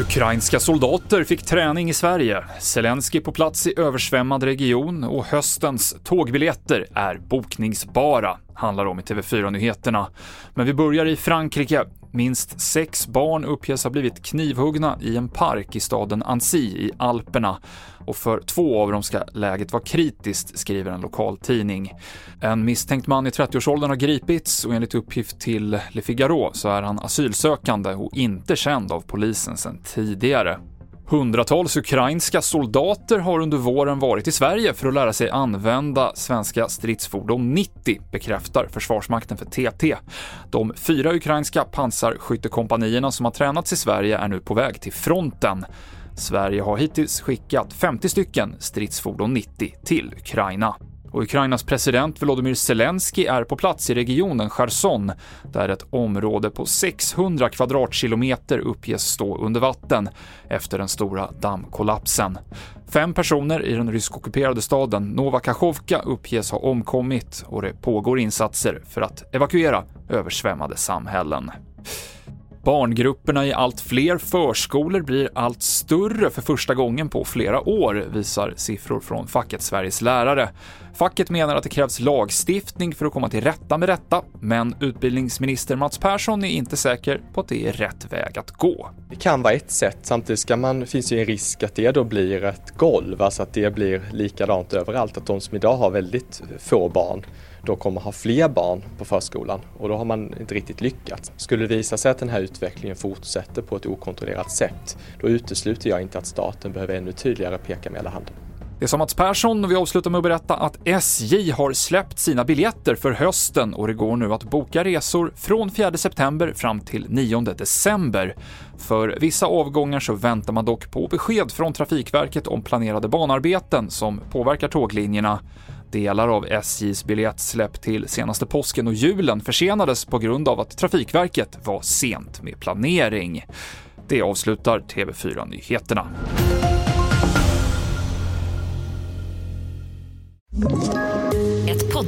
Ukrainska soldater fick träning i Sverige, Zelensky på plats i översvämmad region och höstens tågbiljetter är bokningsbara, handlar om i TV4-nyheterna. Men vi börjar i Frankrike. Minst sex barn uppges ha blivit knivhuggna i en park i staden Annecy i Alperna och för två av dem ska läget vara kritiskt, skriver en lokal tidning. En misstänkt man i 30-årsåldern har gripits och enligt uppgift till Le Figaro så är han asylsökande och inte känd av polisen sedan tidigare. Hundratals ukrainska soldater har under våren varit i Sverige för att lära sig använda svenska stridsfordon 90, bekräftar Försvarsmakten för TT. De fyra ukrainska pansarskyttekompanierna som har tränats i Sverige är nu på väg till fronten. Sverige har hittills skickat 50 stycken stridsfordon 90 till Ukraina. Och Ukrainas president Volodymyr Zelensky är på plats i regionen Cherson, där ett område på 600 kvadratkilometer uppges stå under vatten efter den stora dammkollapsen. Fem personer i den ryskockuperade staden Novakachovka uppges ha omkommit och det pågår insatser för att evakuera översvämmade samhällen. Barngrupperna i allt fler förskolor blir allt större för första gången på flera år, visar siffror från facket Sveriges lärare. Facket menar att det krävs lagstiftning för att komma till rätta med detta, men utbildningsminister Mats Persson är inte säker på att det är rätt väg att gå. Det kan vara ett sätt, samtidigt ska man, finns ju en risk att det då blir ett golv, alltså att det blir likadant överallt, att de som idag har väldigt få barn då kommer ha fler barn på förskolan och då har man inte riktigt lyckats. Skulle det visa sig att den här utvecklingen fortsätter på ett okontrollerat sätt, då utesluter jag inte att staten behöver ännu tydligare peka med hela handen. Det är som Mats Persson och vi avslutar med att berätta att SJ har släppt sina biljetter för hösten och det går nu att boka resor från 4 september fram till 9 december. För vissa avgångar så väntar man dock på besked från Trafikverket om planerade banarbeten som påverkar tåglinjerna. Delar av SJs biljettsläpp till senaste påsken och julen försenades på grund av att Trafikverket var sent med planering. Det avslutar TV4-nyheterna.